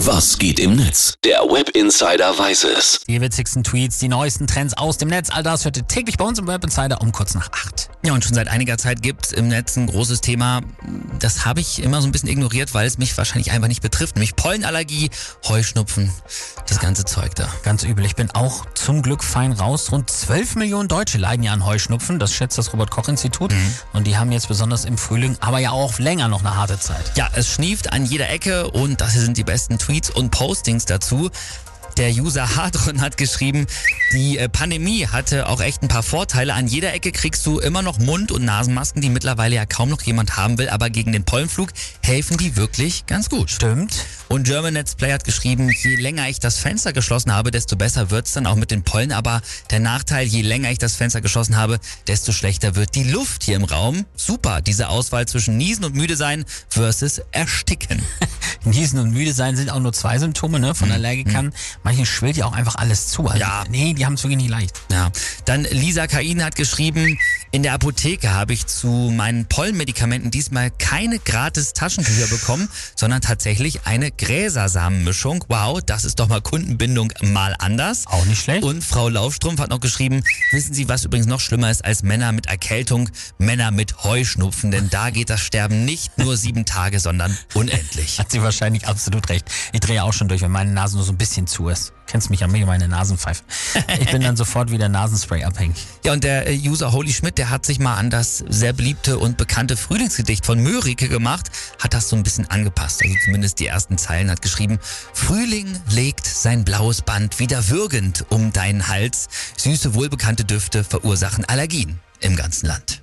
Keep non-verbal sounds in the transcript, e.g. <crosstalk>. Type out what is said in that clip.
Was geht im Netz? Der Web Insider weiß es. Die witzigsten Tweets, die neuesten Trends aus dem Netz, all das hört ihr täglich bei uns im Web Insider um kurz nach acht. Ja, und schon seit einiger Zeit gibt es im Netz ein großes Thema. Das habe ich immer so ein bisschen ignoriert, weil es mich wahrscheinlich einfach nicht betrifft. Nämlich Pollenallergie, Heuschnupfen, das ganze Zeug da. Ganz übel. Ich bin auch zum Glück fein raus. Rund 12 Millionen Deutsche leiden ja an Heuschnupfen. Das schätzt das Robert-Koch-Institut. Und die haben jetzt besonders im Frühling, aber ja auch länger noch eine harte Zeit. Ja, es schnieft an jeder Ecke und das hier sind die besten Tweets und Postings dazu. Der User Hadron hat geschrieben, die äh, Pandemie hatte auch echt ein paar Vorteile. An jeder Ecke kriegst du immer noch Mund- und Nasenmasken, die mittlerweile ja kaum noch jemand haben will, aber gegen den Pollenflug helfen die wirklich ganz gut. Stimmt. Und German Let's Play hat geschrieben, je länger ich das Fenster geschlossen habe, desto besser wird's dann auch mit den Pollen. Aber der Nachteil, je länger ich das Fenster geschlossen habe, desto schlechter wird die Luft hier im Raum. Super, diese Auswahl zwischen Niesen und Müde sein versus Ersticken. <laughs> Niesen und müde sein sind auch nur zwei Symptome ne, von Allergikern. Manchen schwillt ja auch einfach alles zu. Also, Ja. Nee, die haben es wirklich nicht leicht. Ja, dann Lisa Kain hat geschrieben, in der Apotheke habe ich zu meinen Pollenmedikamenten diesmal keine gratis Taschentücher bekommen, sondern tatsächlich eine Gräsersamenmischung. Wow, das ist doch mal Kundenbindung mal anders. Auch nicht schlecht. Und Frau Laufstrumpf hat noch geschrieben, wissen Sie, was übrigens noch schlimmer ist als Männer mit Erkältung? Männer mit Heuschnupfen, denn da geht das Sterben nicht nur sieben Tage, sondern unendlich. Hat sie wahrscheinlich absolut recht. Ich drehe auch schon durch, wenn meine Nase nur so ein bisschen zu ist. Kennst mich an mich, meine Nasenpfeife. Ich bin dann sofort wieder Nasenspray abhängig. Ja, und der äh, User Holy Schmidt, der hat sich mal an das sehr beliebte und bekannte Frühlingsgedicht von Mörike gemacht, hat das so ein bisschen angepasst. Also zumindest die ersten Zeilen hat geschrieben, Frühling legt sein blaues Band wieder würgend um deinen Hals. Süße, wohlbekannte Düfte verursachen Allergien im ganzen Land.